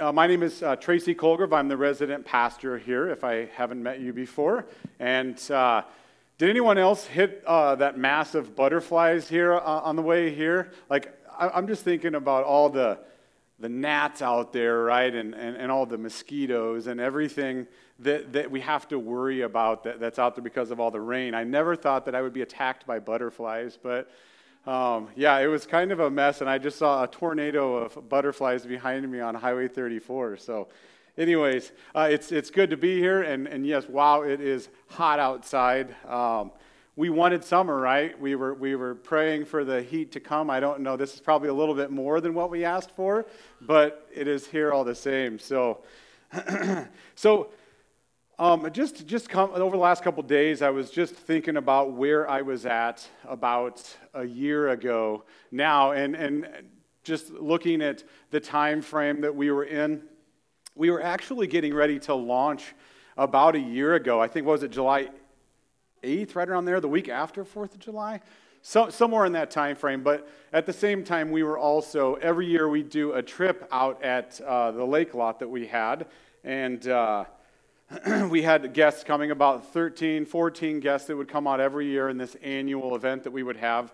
uh, my name is uh, Tracy Colgrove. I'm the resident pastor here, if I haven't met you before. And uh, did anyone else hit uh, that mass of butterflies here uh, on the way here? Like, I, am just thinking about all the, the gnats out there, right? And, and, and all the mosquitoes and everything that, that we have to worry about that, that's out there because of all the rain. I never thought that I would be attacked by butterflies, but um, yeah, it was kind of a mess, and I just saw a tornado of butterflies behind me on Highway 34. So, anyways, uh, it's, it's good to be here, and, and yes, wow, it is hot outside. Um, we wanted summer, right? We were, we were praying for the heat to come. I don't know, this is probably a little bit more than what we asked for, but it is here all the same. So, so um, just just come, over the last couple days, I was just thinking about where I was at about a year ago now, and and just looking at the time frame that we were in. We were actually getting ready to launch about a year ago. I think was it July 8th, right around there, the week after Fourth of July. So, somewhere in that time frame, but at the same time, we were also every year we do a trip out at uh, the lake lot that we had, and uh, we had guests coming, about 13, 14 guests that would come out every year in this annual event that we would have.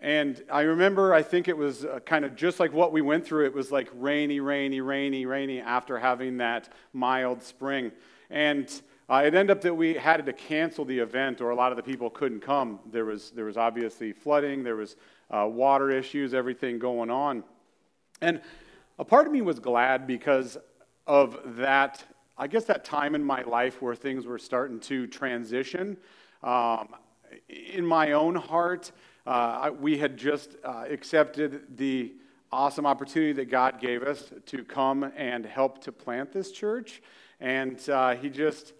And I remember, I think it was uh, kind of just like what we went through. It was like rainy, rainy, rainy, rainy after having that mild spring. And uh, it ended up that we had to cancel the event, or a lot of the people couldn't come. There was, there was obviously flooding, there was uh, water issues, everything going on. And a part of me was glad because of that I guess that time in my life where things were starting to transition. Um, in my own heart, uh, we had just uh, accepted the awesome opportunity that God gave us to come and help to plant this church. And uh, He just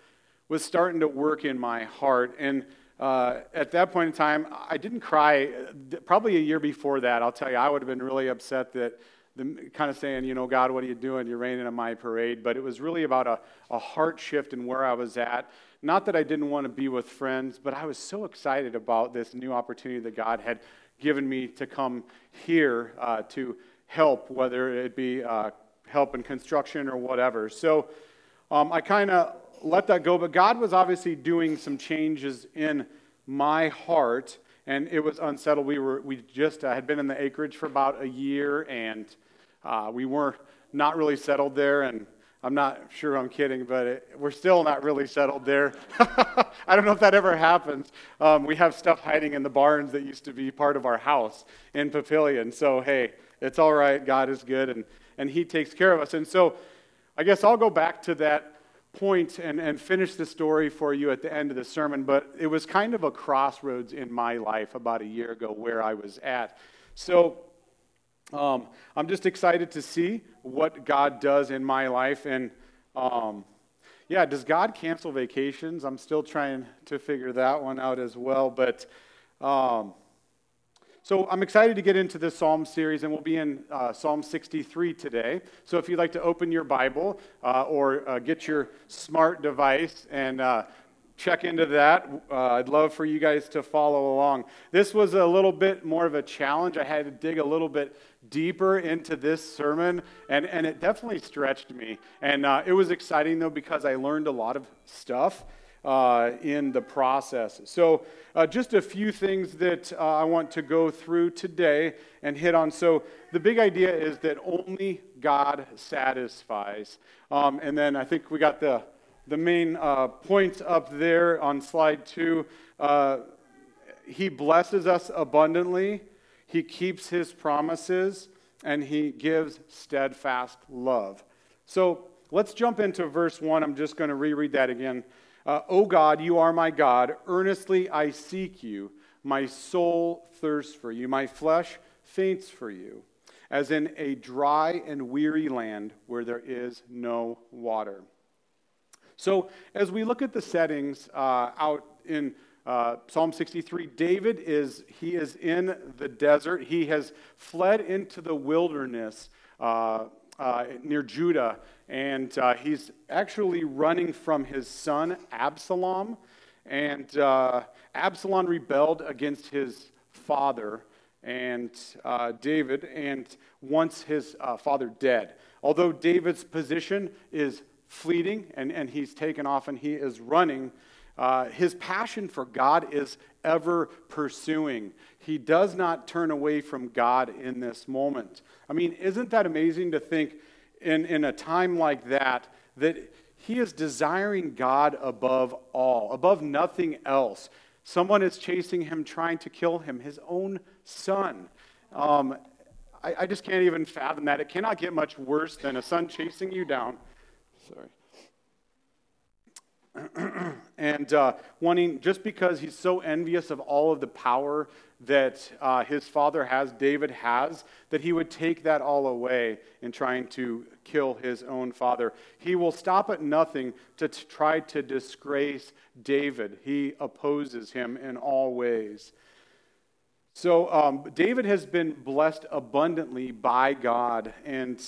was starting to work in my heart. And uh, at that point in time, I didn't cry. Probably a year before that, I'll tell you, I would have been really upset that the, kind of saying, you know, God, what are you doing? You're raining on my parade. But it was really about a, a heart shift in where I was at. Not that I didn't want to be with friends, but I was so excited about this new opportunity that God had given me to come here uh, to help, whether it be uh, help in construction or whatever. So um, I kind of let that go. But God was obviously doing some changes in my heart and it was unsettled. We were we just uh, had been in the acreage for about a year, and uh, we were not really settled there, and I'm not sure I'm kidding, but it, we're still not really settled there. I don't know if that ever happens. Um, we have stuff hiding in the barns that used to be part of our house in Papillion. So, hey, it's all right. God is good, and, and He takes care of us. And so, I guess I'll go back to that point and, and finish the story for you at the end of the sermon, but it was kind of a crossroads in my life about a year ago where I was at. So, um, I'm just excited to see what God does in my life. And um, yeah, does God cancel vacations? I'm still trying to figure that one out as well. But um, so I'm excited to get into this Psalm series, and we'll be in uh, Psalm 63 today. So if you'd like to open your Bible uh, or uh, get your smart device and uh, check into that. Uh, I'd love for you guys to follow along. This was a little bit more of a challenge. I had to dig a little bit deeper into this sermon, and, and it definitely stretched me. And uh, it was exciting, though, because I learned a lot of stuff. Uh, in the process. So, uh, just a few things that uh, I want to go through today and hit on. So, the big idea is that only God satisfies. Um, and then I think we got the, the main uh, points up there on slide two. Uh, he blesses us abundantly he keeps his promises, and he gives steadfast love. So let's jump into verse 1. I'm just going to reread that again. Uh, o God, you are my God. Earnestly I seek you. My soul thirsts for you. My flesh faints for you, as in a dry and weary land where there is no water. So, as we look at the settings uh, out in uh, Psalm 63, David is, he is in the desert. He has fled into the wilderness uh, uh, near Judah, and uh, he's actually running from his son Absalom. And uh, Absalom rebelled against his father and uh, David, and wants his father dead. Although David's position is fleeting and, and he's taken off and he is running, uh, his passion for God is ever pursuing. He does not turn away from God in this moment. I mean, isn't that amazing to think in, in a time like that, that he is desiring God above all, above nothing else? Someone is chasing him, trying to kill him, his own son. Um, I, I just can't even fathom that. It cannot get much worse than a son chasing you down. Sorry. and uh, wanting, just because he's so envious of all of the power that uh, his father has, David has, that he would take that all away in trying to kill his own father. He will stop at nothing to t- try to disgrace David. He opposes him in all ways. So, um, David has been blessed abundantly by God, and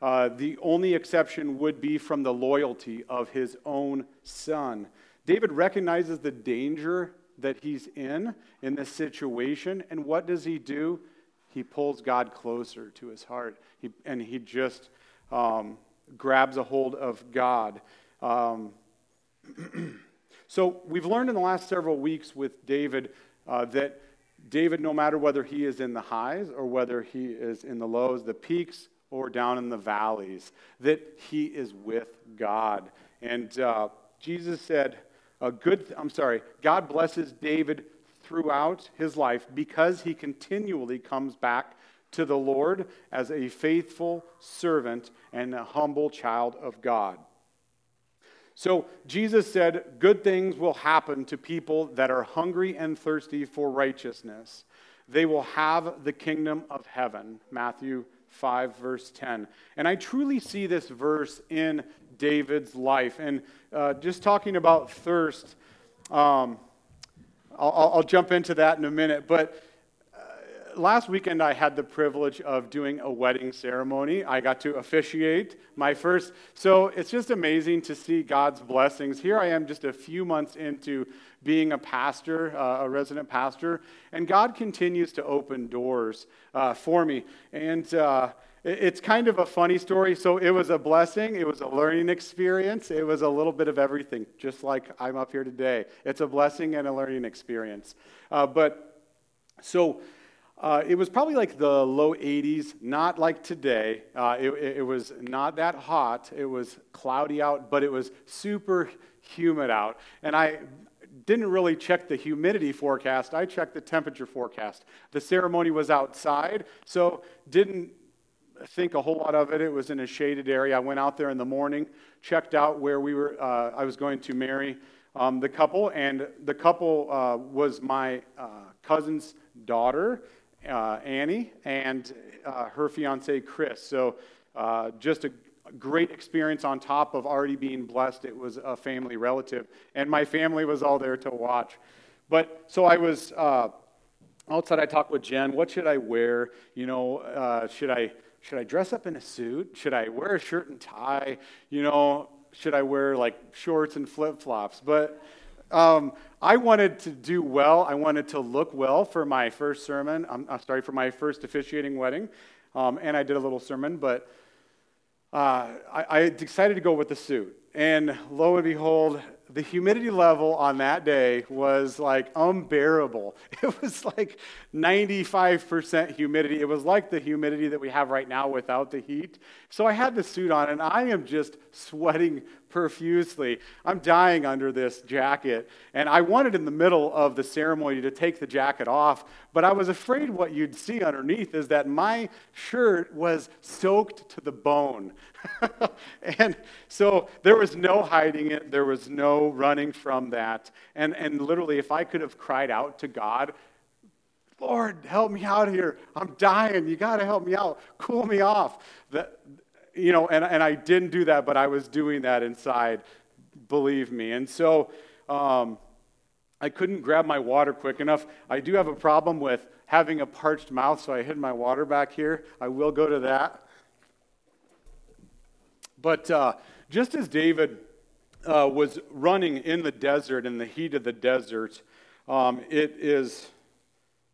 uh, the only exception would be from the loyalty of his own son. David recognizes the danger that he's in in this situation, and what does he do? He pulls God closer to his heart, he, and he just um, grabs a hold of God. Um, so, we've learned in the last several weeks with David uh, that David, no matter whether he is in the highs or whether he is in the lows, the peaks or down in the valleys, that he is with God. And uh, Jesus said, a good, I'm sorry, God blesses David throughout his life because he continually comes back to the Lord as a faithful servant and a humble child of God. So Jesus said, Good things will happen to people that are hungry and thirsty for righteousness. They will have the kingdom of heaven. Matthew 5, verse 10. And I truly see this verse in David's life. And uh, just talking about thirst, um, I'll, I'll, jump into that in a minute. But last weekend I had the privilege of doing a wedding ceremony. I got to officiate my first. So it's just amazing to see God's blessings. Here I am just a few months into being a pastor, uh, a resident pastor, and God continues to open doors uh, for me. And uh, it's kind of a funny story. So it was a blessing, it was a learning experience, it was a little bit of everything, just like I'm up here today. It's a blessing and a learning experience. Uh, but so uh, it was probably like the low 80s, not like today. Uh, it, it, was not that hot. It was cloudy out, but it was super humid out. And I didn't really check the humidity forecast. I checked the temperature forecast. The ceremony was outside, so didn't think a whole lot of it. It was in a shaded area. I went out there in the morning, checked out where we were. Uh, I was going to marry um, the couple, and the couple uh, was my uh, cousin's daughter uh, Annie and uh, her fiance Chris. So uh, just a great experience on top of already being blessed. It was a family relative, and my family was all there to watch. But so I was uh, outside. I talked with Jen. What should I wear? You know, uh, should I should I dress up in a suit? Should I wear a shirt and tie? You know, should I wear like shorts and flip flops? But um, I wanted to do well. I wanted to look well for my first sermon. I'm, I'm sorry, for my first officiating wedding. Um, and I did a little sermon, but uh, I, I decided to go with the suit. And lo and behold, the humidity level on that day was like unbearable. It was like 95% humidity. It was like the humidity that we have right now without the heat. So I had the suit on, and I am just sweating profusely. I'm dying under this jacket. And I wanted in the middle of the ceremony to take the jacket off, but I was afraid what you'd see underneath is that my shirt was soaked to the bone. and so there was no hiding it, there was no running from that. And, and literally, if I could have cried out to God, Lord, help me out here. I'm dying. You got to help me out. Cool me off. You know, and, and I didn't do that, but I was doing that inside, believe me. And so um, I couldn't grab my water quick enough. I do have a problem with having a parched mouth, so I hid my water back here. I will go to that. But uh, just as David uh, was running in the desert, in the heat of the desert, um, it is.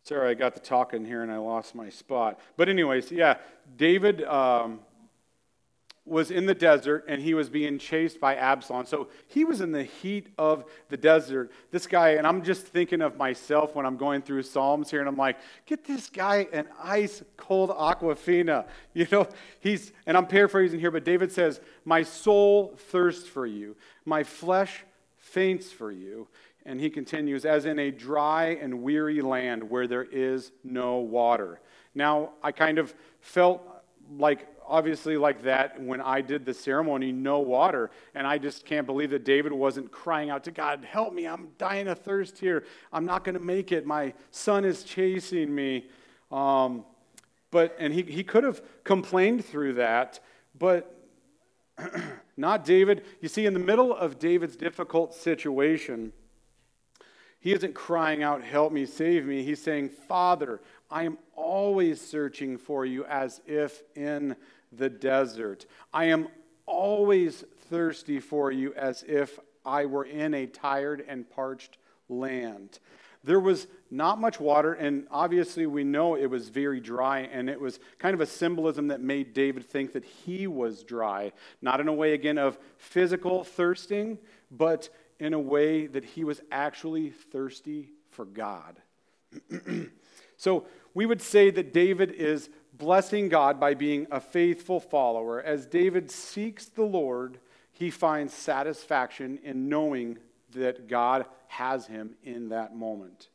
Sorry, I got the talking here and I lost my spot. But, anyways, yeah, David um, was in the desert and he was being chased by Absalom. So he was in the heat of the desert. This guy, and I'm just thinking of myself when I'm going through Psalms here, and I'm like, get this guy an ice cold aquafina. You know, he's, and I'm paraphrasing here, but David says, My soul thirsts for you, my flesh faints for you. And he continues, as in a dry and weary land where there is no water. Now, I kind of felt like obviously like that when I did the ceremony, no water. And I just can't believe that David wasn't crying out to God, Help me, I'm dying of thirst here. I'm not going to make it. My son is chasing me. Um, but, and he, he could have complained through that, but not David. You see, in the middle of David's difficult situation, he isn't crying out, Help me, save me. He's saying, Father, I am always searching for you as if in the desert. I am always thirsty for you as if I were in a tired and parched land. There was not much water, and obviously we know it was very dry, and it was kind of a symbolism that made David think that he was dry. Not in a way, again, of physical thirsting, but in a way that he was actually thirsty for God. so we would say that David is blessing God by being a faithful follower. As David seeks the Lord, he finds satisfaction in knowing that God has him in that moment.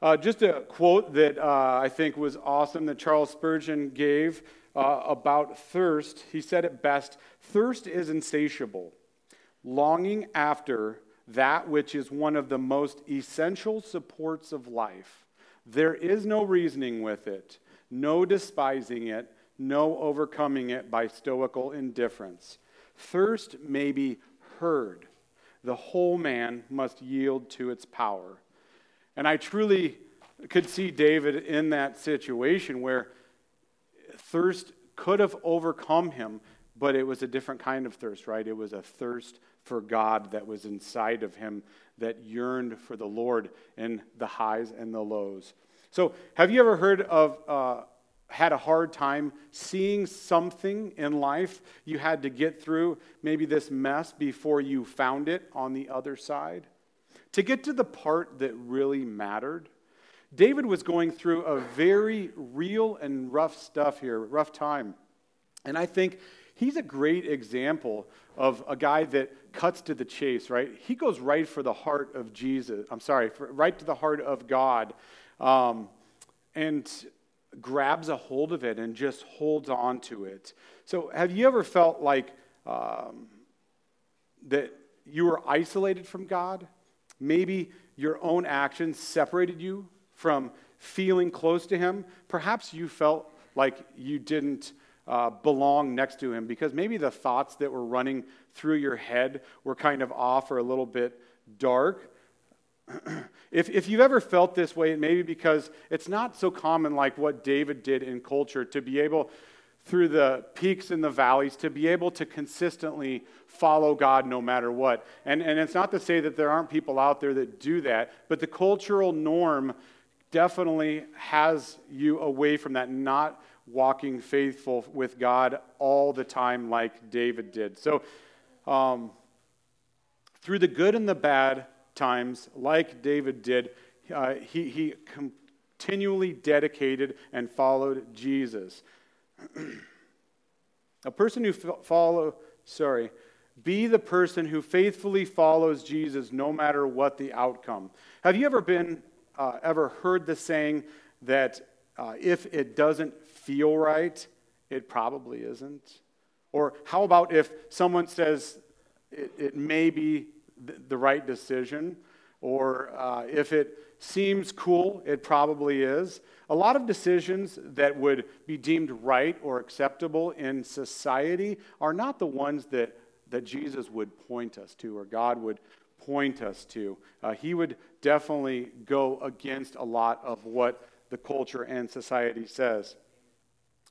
Uh, just a quote that uh, I think was awesome that Charles Spurgeon gave uh, about thirst. He said it best Thirst is insatiable longing after that which is one of the most essential supports of life. There is no reasoning with it, no despising it, no overcoming it by stoical indifference. Thirst may be heard, the whole man must yield to its power. And I truly could see David in that situation where thirst could have overcome him, but it was a different kind of thirst, right? It was a thirst for God that was inside of him that yearned for the Lord in the highs and the lows. So, have you ever heard of, uh, had a hard time seeing something in life you had to get through, maybe this mess, before you found it on the other side? To get to the part that really mattered, David was going through a very real and rough stuff here, rough time. And I think he's a great example of a guy that cuts to the chase, right? He goes right for the heart of Jesus. I'm sorry, right to the heart of God, um, and grabs a hold of it and just holds on to it. So, have you ever felt like um, that you were isolated from God? Maybe your own actions separated you from feeling close to Him. Perhaps you felt like you didn't uh, belong next to him because maybe the thoughts that were running through your head were kind of off or a little bit dark. if, if you've ever felt this way, maybe because it's not so common like what David did in culture to be able, through the peaks and the valleys, to be able to consistently follow God no matter what. And, and it's not to say that there aren't people out there that do that, but the cultural norm definitely has you away from that, not walking faithful with God all the time, like David did. So, um, through the good and the bad times, like David did, uh, he, he continually dedicated and followed Jesus. A person who follow, sorry, be the person who faithfully follows Jesus no matter what the outcome. Have you ever been, uh, ever heard the saying that uh, if it doesn't feel right, it probably isn't. Or how about if someone says it, it may be th- the right decision, or uh, if it seems cool, it probably is. A lot of decisions that would be deemed right or acceptable in society are not the ones that, that Jesus would point us to or God would point us to. Uh, he would definitely go against a lot of what the culture and society says.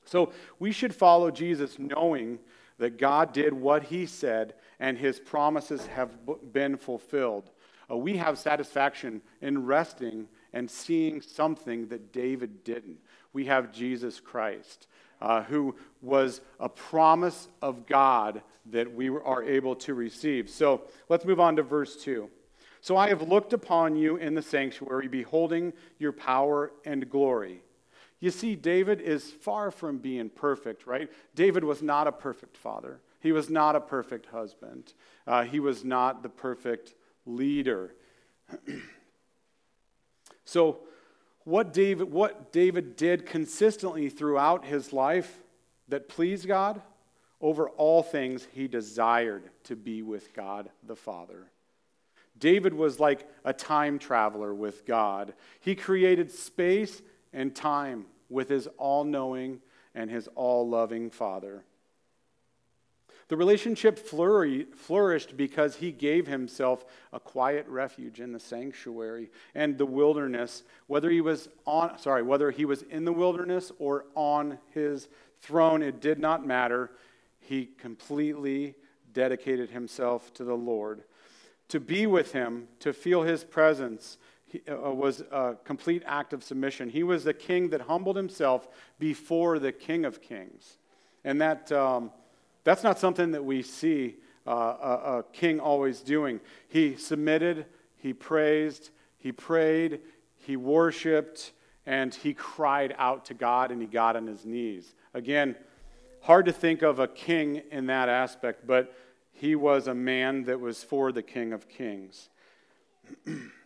So we should follow Jesus knowing that God did what he said and his promises have been fulfilled. Uh, we have satisfaction in resting and seeing something that David didn't. We have Jesus Christ. uh, who was a promise of God that we are able to receive. So let's move on to verse 2. So I have looked upon you in the sanctuary, beholding your power and glory. You see, David is far from being perfect, right? David was not a perfect father. He was not a perfect husband. Uh, he was not the perfect leader. so, what David, what David did consistently throughout his life that pleased God, over all things, he desired to be with God the Father. David was like a time traveler with God. He created space and time with his all knowing and his all loving Father. The relationship flourished because he gave himself a quiet refuge in the sanctuary and the wilderness, whether he was on sorry, whether he was in the wilderness or on his throne, it did not matter. He completely dedicated himself to the Lord. To be with him, to feel his presence, uh, was a complete act of submission. He was the king that humbled himself before the King of Kings. And that, um, that's not something that we see uh, a, a king always doing. He submitted, he praised, he prayed, he worshiped, and he cried out to God and he got on his knees. Again, hard to think of a king in that aspect, but he was a man that was for the King of Kings.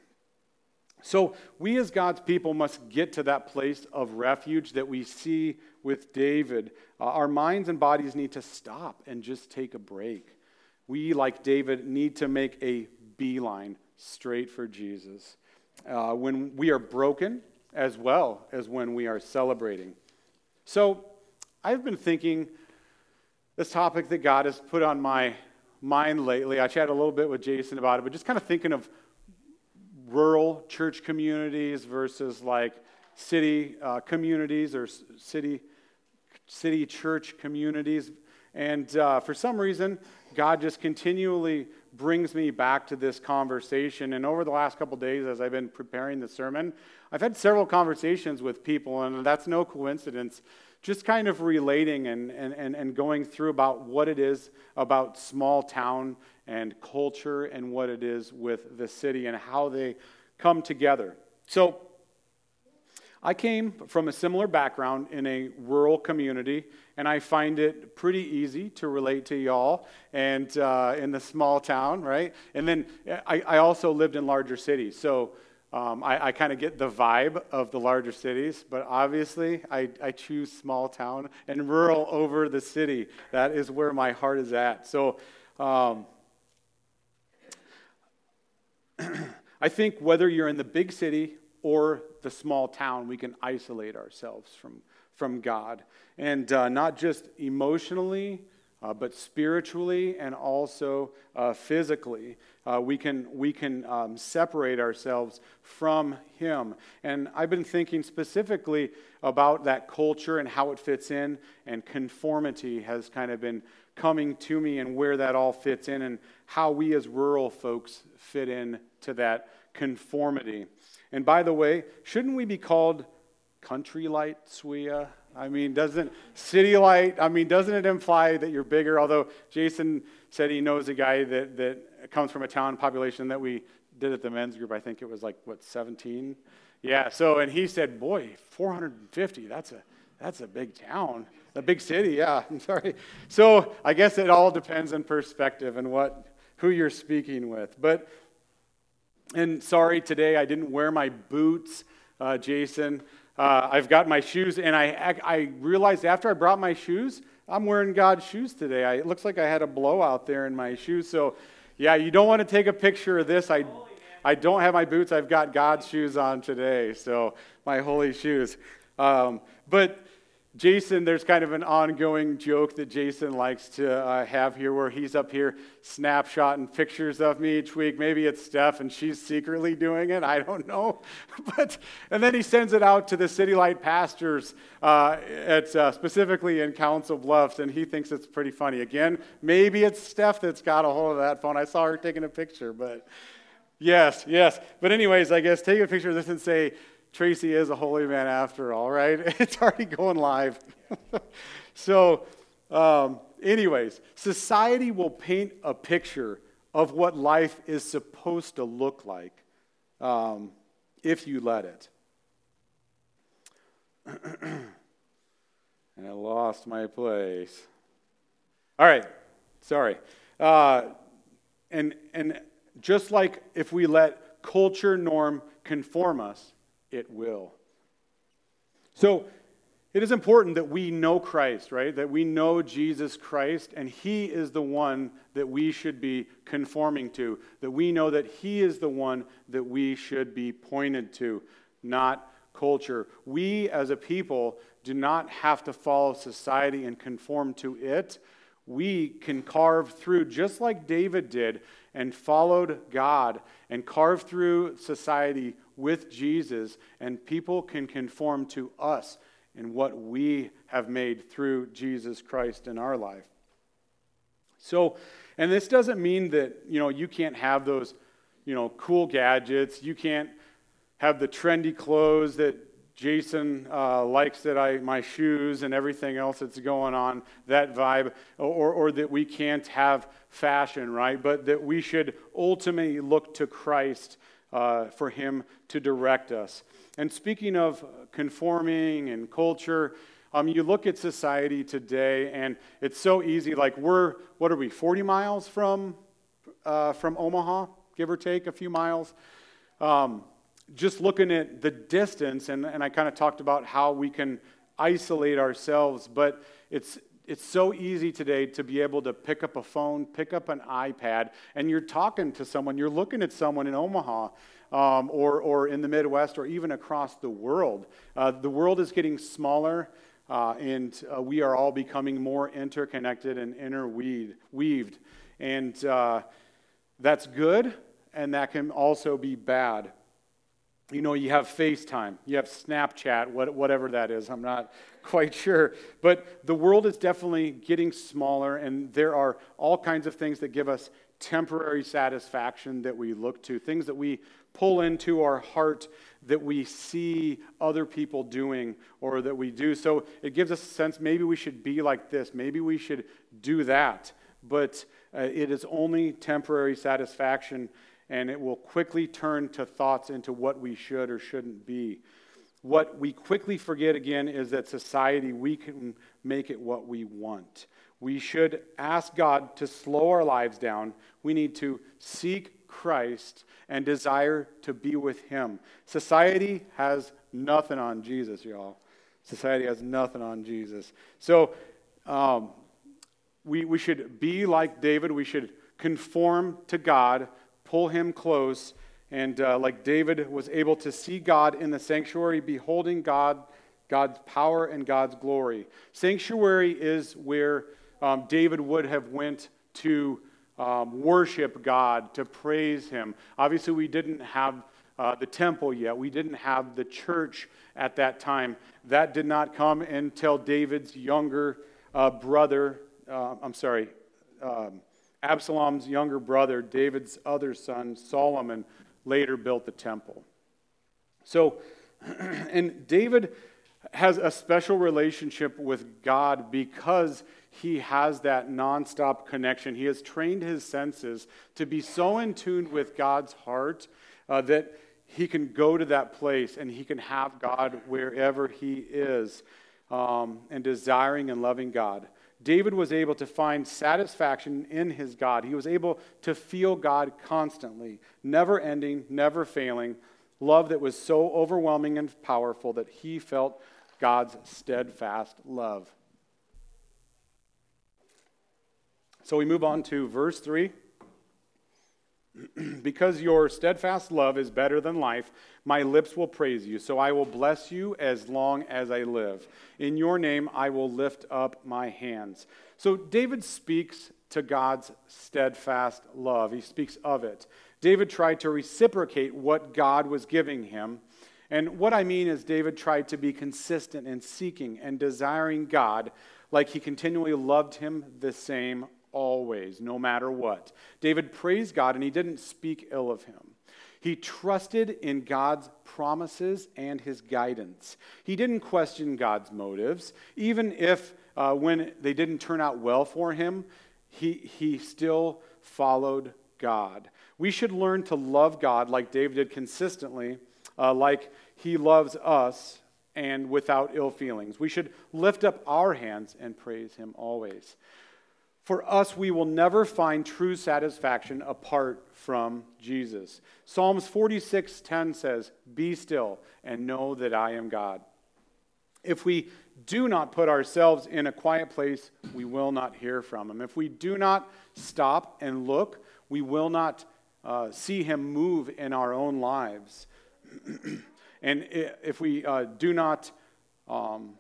So, we as God's people must get to that place of refuge that we see with David. Uh, our minds and bodies need to stop and just take a break. We, like David, need to make a beeline straight for Jesus. Uh, when we are broken, as well as when we are celebrating. So, I've been thinking this topic that God has put on my mind lately. I chatted a little bit with Jason about it, but just kind of thinking of rural church communities versus like city uh, communities or city city church communities. And uh, for some reason god just continually brings me back to this conversation. And over the last couple days as i've been preparing the sermon i've had several conversations with people and that's no coincidence just kind of relating and, and, and, and going through about what it is about small town and culture and what it is with the city and how they come together. So, I came from a similar background in a rural community, and I find it pretty easy to relate to y'all and uh, in the small town, right? And then I, I also lived in larger cities, so um, I, I kind of get the vibe of the larger cities, but obviously I, I choose small town and rural over the city. That is where my heart is at. So, um, I think whether you're in the big city or the small town, we can isolate ourselves from, from God. And uh, not just emotionally, uh, but spiritually and also uh, physically. Uh, we can, we can um, separate ourselves from Him. And I've been thinking specifically about that culture and how it fits in, and conformity has kind of been coming to me and where that all fits in, and how we as rural folks fit in to that conformity. And by the way, shouldn't we be called country lights, Swea? I mean, doesn't city light, I mean, doesn't it imply that you're bigger? Although Jason said he knows a guy that, that comes from a town population that we did at the men's group. I think it was like, what, 17? Yeah, so, and he said, boy, 450, that's a, that's a big town, a big city, yeah, I'm sorry. So I guess it all depends on perspective and what, who you're speaking with. But, and sorry, today I didn't wear my boots, uh, Jason. Uh, I've got my shoes, and I, I realized after I brought my shoes, I'm wearing God's shoes today. I, it looks like I had a blowout there in my shoes. So, yeah, you don't want to take a picture of this. I, I don't have my boots. I've got God's shoes on today. So, my holy shoes. Um, but Jason, there's kind of an ongoing joke that Jason likes to uh, have here where he's up here snapshotting pictures of me each week. Maybe it's Steph and she's secretly doing it. I don't know. but, and then he sends it out to the City Light pastors, uh, at, uh, specifically in Council Bluffs, and he thinks it's pretty funny. Again, maybe it's Steph that's got a hold of that phone. I saw her taking a picture, but yes, yes. But, anyways, I guess take a picture of this and say, Tracy is a holy man after all, right? It's already going live. so, um, anyways, society will paint a picture of what life is supposed to look like um, if you let it. and I lost my place. All right, sorry. Uh, and, and just like if we let culture norm conform us, it will. So it is important that we know Christ, right? That we know Jesus Christ, and He is the one that we should be conforming to. That we know that He is the one that we should be pointed to, not culture. We as a people do not have to follow society and conform to it. We can carve through, just like David did, and followed God and carved through society with Jesus, and people can conform to us in what we have made through Jesus Christ in our life. So, and this doesn't mean that, you know, you can't have those, you know, cool gadgets. You can't have the trendy clothes that Jason uh, likes that I my shoes and everything else that's going on that vibe, or, or that we can't have fashion, right? But that we should ultimately look to Christ uh, for Him to direct us. And speaking of conforming and culture, um, you look at society today, and it's so easy. Like we're what are we? Forty miles from uh, from Omaha, give or take a few miles. Um, just looking at the distance, and, and I kind of talked about how we can isolate ourselves, but it's, it's so easy today to be able to pick up a phone, pick up an iPad, and you're talking to someone, you're looking at someone in Omaha. Um, or, or in the Midwest, or even across the world. Uh, the world is getting smaller, uh, and uh, we are all becoming more interconnected and interweaved. And uh, that's good, and that can also be bad you know, you have FaceTime, you have Snapchat, what, whatever that is. I'm not quite sure. But the world is definitely getting smaller, and there are all kinds of things that give us temporary satisfaction that we look to, things that we pull into our heart that we see other people doing or that we do. So it gives us a sense maybe we should be like this, maybe we should do that. But uh, it is only temporary satisfaction and it will quickly turn to thoughts into what we should or shouldn't be. What we quickly forget again is that society, we can make it what we want. We should ask God to slow our lives down. We need to seek Christ and desire to be with Him. Society has nothing on Jesus, y'all. Society has nothing on Jesus. So um, we, we should be like David. We should conform to God pull him close. And uh, like David was able to see God in the sanctuary, beholding God, God's power and God's glory. Sanctuary is where um, David would have went to um, worship God, to praise Him. Obviously, we didn't have uh, the temple yet. We didn't have the church at that time. That did not come until David's younger uh, brother, uh, I'm sorry, um, Absalom's younger brother, David's other son, Solomon, later built the temple. So, and David has a special relationship with God because he has that nonstop connection. He has trained his senses to be so in tune with God's heart uh, that he can go to that place and he can have God wherever he is um, and desiring and loving God. David was able to find satisfaction in his God. He was able to feel God constantly, never ending, never failing, love that was so overwhelming and powerful that he felt God's steadfast love. So we move on to verse 3. because your steadfast love is better than life, my lips will praise you. So I will bless you as long as I live. In your name I will lift up my hands. So David speaks to God's steadfast love. He speaks of it. David tried to reciprocate what God was giving him. And what I mean is, David tried to be consistent in seeking and desiring God like he continually loved him the same always, no matter what. David praised God and he didn't speak ill of him. He trusted in God's promises and his guidance. He didn't question God's motives. Even if, uh, when they didn't turn out well for him, he, he still followed God. We should learn to love God like David did consistently, uh, like he loves us and without ill feelings. We should lift up our hands and praise him always. For us, we will never find true satisfaction apart from Jesus. Psalms 46:10 says, "Be still and know that I am God." If we do not put ourselves in a quiet place, we will not hear from him. If we do not stop and look, we will not uh, see him move in our own lives. and if we uh, do not um,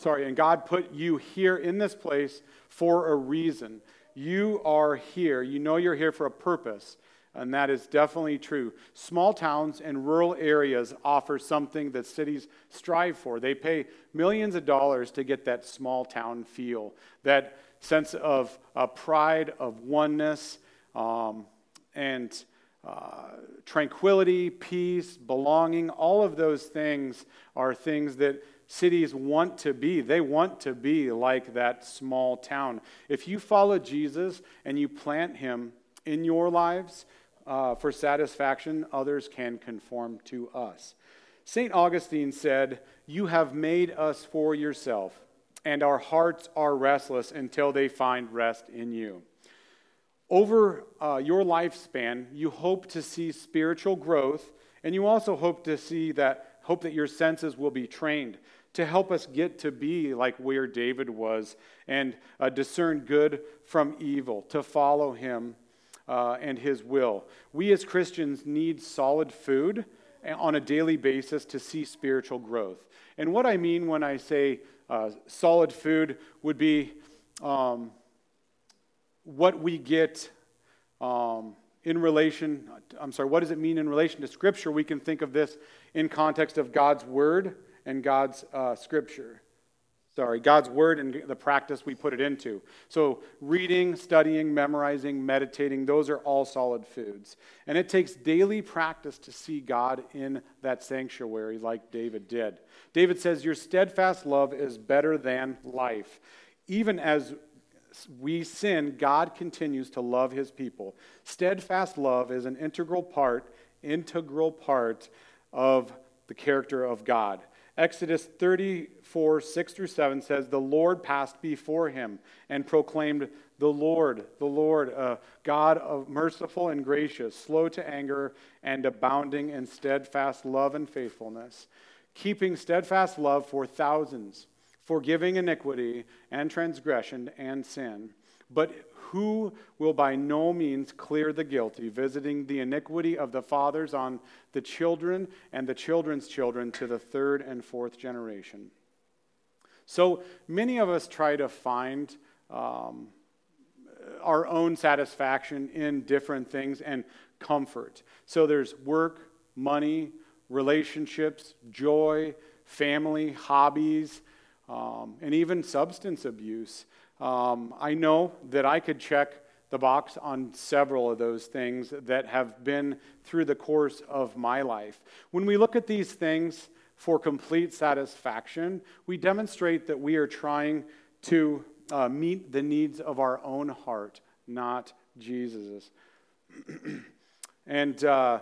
sorry, and God put you here in this place for a reason. You are here. You know you're here for a purpose, and that is definitely true. Small towns and rural areas offer something that cities strive for. They pay millions of dollars to get that small town feel, that sense of uh, pride, of oneness, um, and uh, tranquility, peace, belonging. All of those things are things that cities want to be. They want to be like that small town. If you follow Jesus and you plant him in your lives uh, for satisfaction, others can conform to us. St. Augustine said, You have made us for yourself, and our hearts are restless until they find rest in you. Over uh, your lifespan, you hope to see spiritual growth, and you also hope to see that hope that your senses will be trained to help us get to be like where David was and uh, discern good from evil, to follow him uh, and his will. We as Christians need solid food on a daily basis to see spiritual growth. And what I mean when I say uh, solid food would be um, what we get um, in relation, I'm sorry, what does it mean in relation to Scripture? We can think of this in context of God's Word and God's uh, scripture. Sorry, God's word and the practice we put it into. So, reading, studying, memorizing, meditating, those are all solid foods. And it takes daily practice to see God in that sanctuary, like David did. David says, Your steadfast love is better than life. Even as we sin, God continues to love his people. Steadfast love is an integral part, integral part of the character of God. Exodus 34, 6 through 7 says, The Lord passed before him and proclaimed, The Lord, the Lord, a God of merciful and gracious, slow to anger, and abounding in steadfast love and faithfulness, keeping steadfast love for thousands, forgiving iniquity and transgression and sin. But who will by no means clear the guilty, visiting the iniquity of the fathers on the children and the children's children to the third and fourth generation. So many of us try to find um, our own satisfaction in different things and comfort. So there's work, money, relationships, joy, family, hobbies, um, and even substance abuse. Um, I know that I could check the box on several of those things that have been through the course of my life. When we look at these things for complete satisfaction, we demonstrate that we are trying to uh, meet the needs of our own heart, not Jesus's. and uh,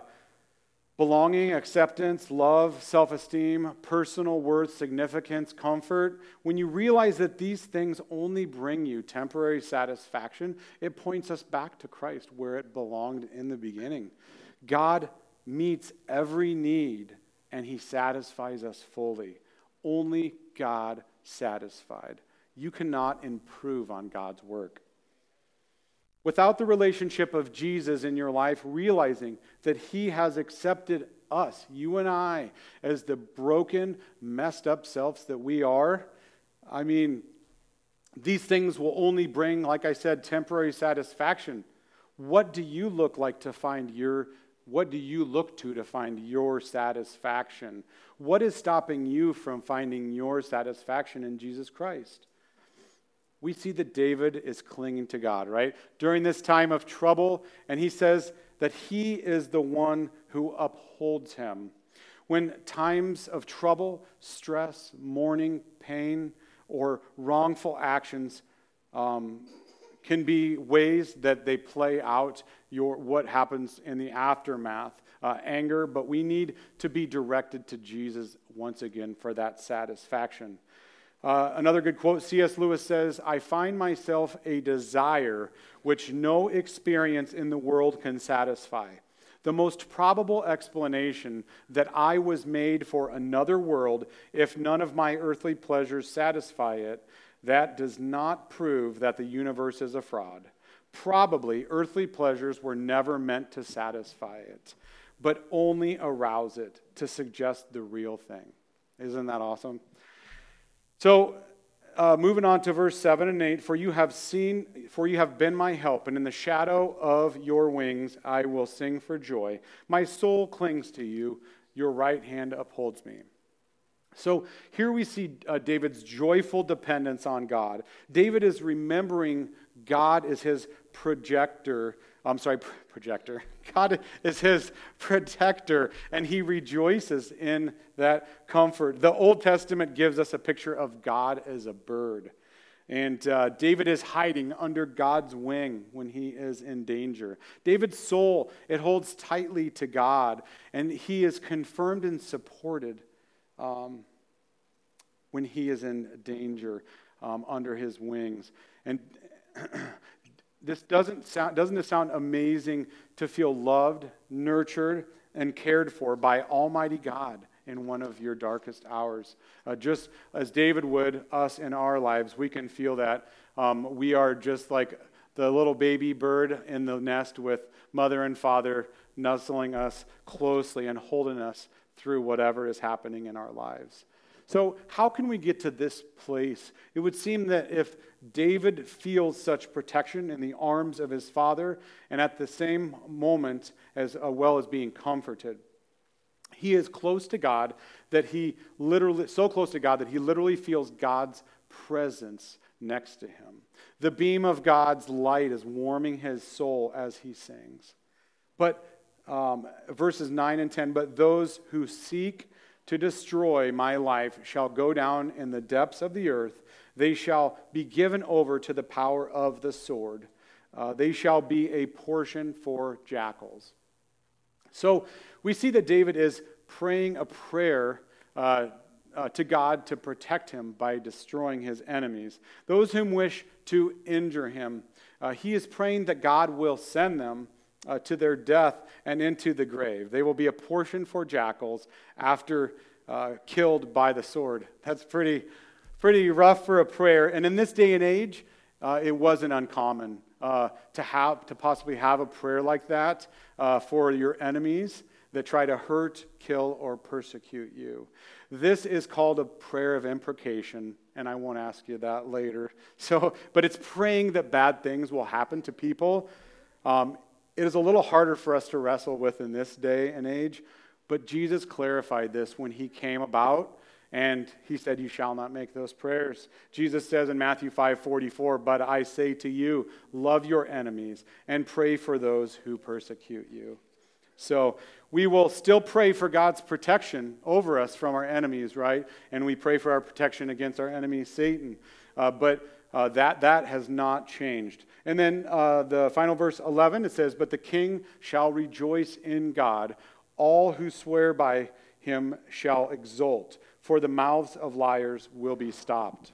belonging, acceptance, love, self esteem, personal worth, significance, comfort, when you realize that these things only bring you temporary satisfaction, it points us back to Christ where it belonged in the beginning. God meets every need and he satisfies us fully. Only God satisfied. You cannot improve on God's work. Without the relationship of Jesus in your life, realizing that He has accepted us, you and I, as the broken, messed up selves that we are, I mean, these things will only bring, like I said, temporary satisfaction. What do you look like to find your what do you look to to find your satisfaction? What is stopping you from finding your satisfaction in Jesus Christ? We see that David is clinging to God, right? During this time of trouble, and he says that he is the one who upholds him. When times of trouble, stress, mourning, pain, or wrongful actions um, can be ways that they play out your, what happens in the aftermath. Uh, anger, but we need to be directed to Jesus once again for that satisfaction. Uh, another good quote C.S. Lewis says, I find myself a desire which no experience in the world can satisfy. The most probable explanation that I was made for another world, if none of my earthly pleasures satisfy it, that does not prove that the universe is a fraud. Probably earthly pleasures were never meant to satisfy it, but only arouse it to suggest the real thing. Isn't that awesome? So, uh, moving on to verse 7 and 8 for you have seen for you have been my help and in the shadow of your wings i will sing for joy. My soul clings to you. Your right hand upholds me. So here we see uh, david's joyful dependence on god. David is remembering god is his projector I'm sorry, projector. God is his protector, and he rejoices in that comfort. The Old Testament gives us a picture of God as a bird. And uh, David is hiding under God's wing when he is in danger. David's soul, it holds tightly to God, and he is confirmed and supported um, when he is in danger um, under his wings. And this doesn't sound, doesn't it sound amazing to feel loved, nurtured, and cared for by Almighty God in one of your darkest hours? Uh, just as David would us in our lives, we can feel that um, we are just like the little baby bird in the nest with mother and father nuzzling us closely and holding us through whatever is happening in our lives. So, how can we get to this place? It would seem that if David feels such protection in the arms of his father, and at the same moment, as uh, well as being comforted, he is close to God that he literally, so close to God that he literally feels God's presence next to him. The beam of God's light is warming his soul as he sings. But um, verses 9 and 10, but those who seek to destroy my life shall go down in the depths of the earth. They shall be given over to the power of the sword. Uh, they shall be a portion for jackals. So we see that David is praying a prayer uh, uh, to God to protect him by destroying his enemies. Those whom wish to injure him, uh, he is praying that God will send them uh, to their death and into the grave. They will be a portion for jackals after uh, killed by the sword. That's pretty, pretty rough for a prayer. And in this day and age, uh, it wasn't uncommon uh, to have to possibly have a prayer like that uh, for your enemies that try to hurt, kill, or persecute you. This is called a prayer of imprecation, and I won't ask you that later. So, but it's praying that bad things will happen to people. Um, it is a little harder for us to wrestle with in this day and age, but Jesus clarified this when he came about and he said, You shall not make those prayers. Jesus says in Matthew 5 44, But I say to you, love your enemies and pray for those who persecute you. So we will still pray for God's protection over us from our enemies, right? And we pray for our protection against our enemy, Satan. Uh, but uh, that, that has not changed. And then uh, the final verse 11, it says, But the king shall rejoice in God. All who swear by him shall exult, for the mouths of liars will be stopped.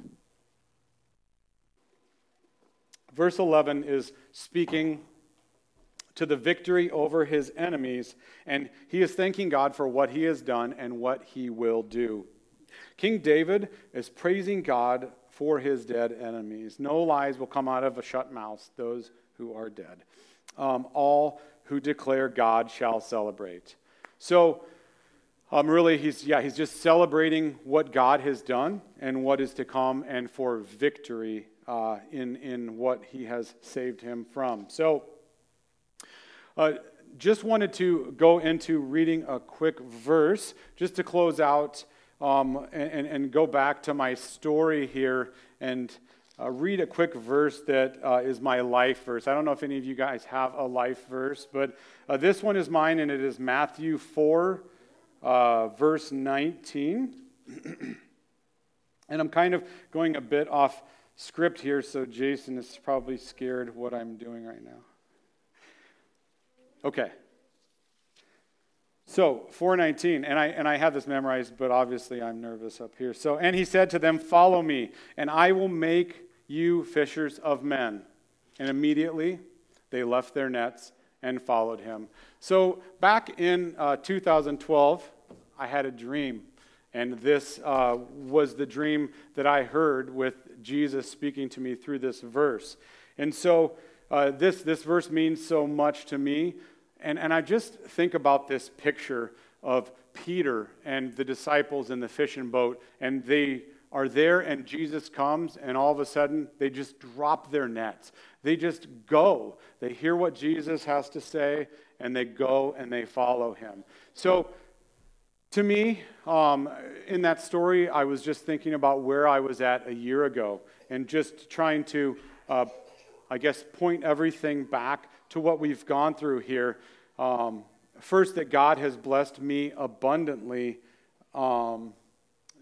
Verse 11 is speaking to the victory over his enemies, and he is thanking God for what he has done and what he will do. King David is praising God for his dead enemies. No lies will come out of a shut mouth, those who are dead. Um, all who declare God shall celebrate. So, um, really, he's, yeah, he's just celebrating what God has done and what is to come and for victory uh, in, in what he has saved him from. So, uh, just wanted to go into reading a quick verse just to close out um, and, and, go back to my story here and uh, read a quick verse that uh, is my life verse. I don't know if any of you guys have a life verse, but uh, this one is mine, and it is Matthew 4, uh, verse 19. and I'm kind of going a bit off script here, so Jason is probably scared what I'm doing right now. Okay. So, 419, and I, and I have this memorized, but obviously I'm nervous up here. So, and he said to them, Follow me, and I will make you fishers of men. And immediately they left their nets and followed him. So, back in uh, 2012, I had a dream. And this uh, was the dream that I heard with Jesus speaking to me through this verse. And so, uh, this, this verse means so much to me and, and I just think about this picture of Peter and the disciples in the fishing boat, and they are there, and Jesus comes, and all of a sudden they just drop their nets. They just go. They hear what Jesus has to say, and they go and they follow him. So, to me, um, in that story, I was just thinking about where I was at a year ago and just trying to, uh, I guess, point everything back to what we've gone through here um, first, that God has blessed me abundantly, um,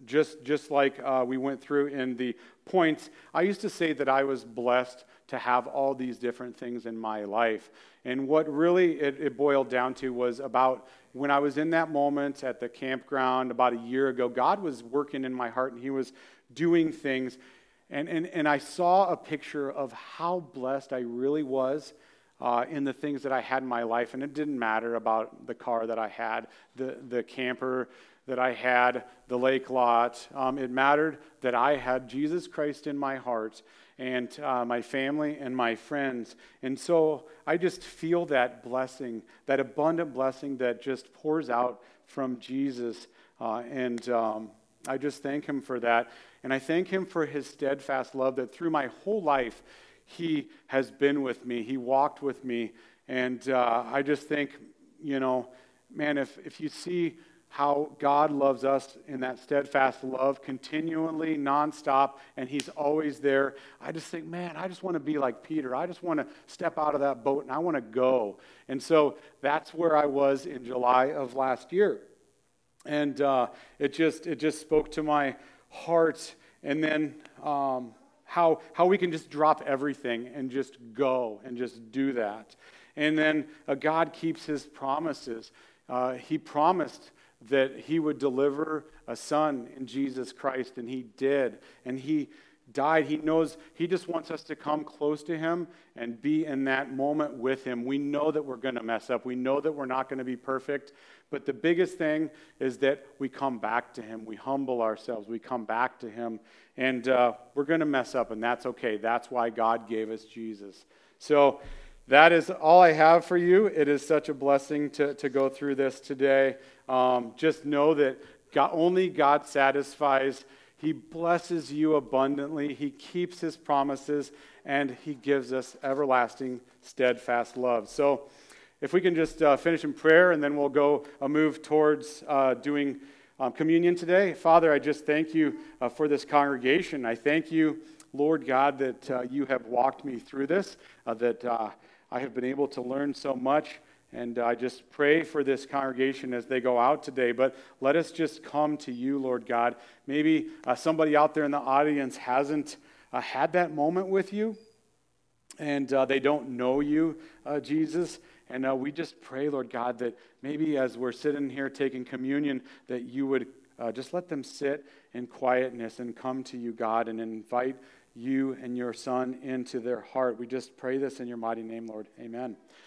just, just like uh, we went through in the points. I used to say that I was blessed to have all these different things in my life. And what really it, it boiled down to was about when I was in that moment at the campground about a year ago, God was working in my heart and He was doing things. And, and, and I saw a picture of how blessed I really was uh, in the things that I had in my life. And it didn't matter about the car that I had, the, the camper that I had, the lake lot. Um, it mattered that I had Jesus Christ in my heart and uh, my family and my friends. And so I just feel that blessing, that abundant blessing that just pours out from Jesus. Uh, and um, I just thank him for that. And I thank him for his steadfast love that through my whole life, he has been with me. He walked with me. And uh, I just think, you know, man, if, if you see how God loves us in that steadfast love, continually, nonstop, and He's always there. I just think, man, I just want to be like Peter. I just want to step out of that boat and I want to go. And so that's where I was in July of last year. And uh, it, just, it just spoke to my heart. And then um, how, how we can just drop everything and just go and just do that. And then uh, God keeps his promises. Uh, he promised that he would deliver a son in Jesus Christ, and he did. And he died. He knows he just wants us to come close to him and be in that moment with him. We know that we're going to mess up. We know that we're not going to be perfect. But the biggest thing is that we come back to him. We humble ourselves. We come back to him. And uh, we're going to mess up, and that's okay. That's why God gave us Jesus. So that is all I have for you. It is such a blessing to, to go through this today. Um, just know that God, only God satisfies. He blesses you abundantly. He keeps his promises, and he gives us everlasting, steadfast love. So, if we can just uh, finish in prayer, and then we'll go uh, move towards uh, doing um, communion today. Father, I just thank you uh, for this congregation. I thank you, Lord God, that uh, you have walked me through this, uh, that I have been able to learn so much. And I just pray for this congregation as they go out today. But let us just come to you, Lord God. Maybe uh, somebody out there in the audience hasn't uh, had that moment with you, and they don't know you, Jesus. And uh, we just pray, Lord God, that maybe as we're sitting here taking communion, that you would uh, just let them sit in quietness and come to you, God, and invite you and your son into their heart. We just pray this in your mighty name, Lord. Amen.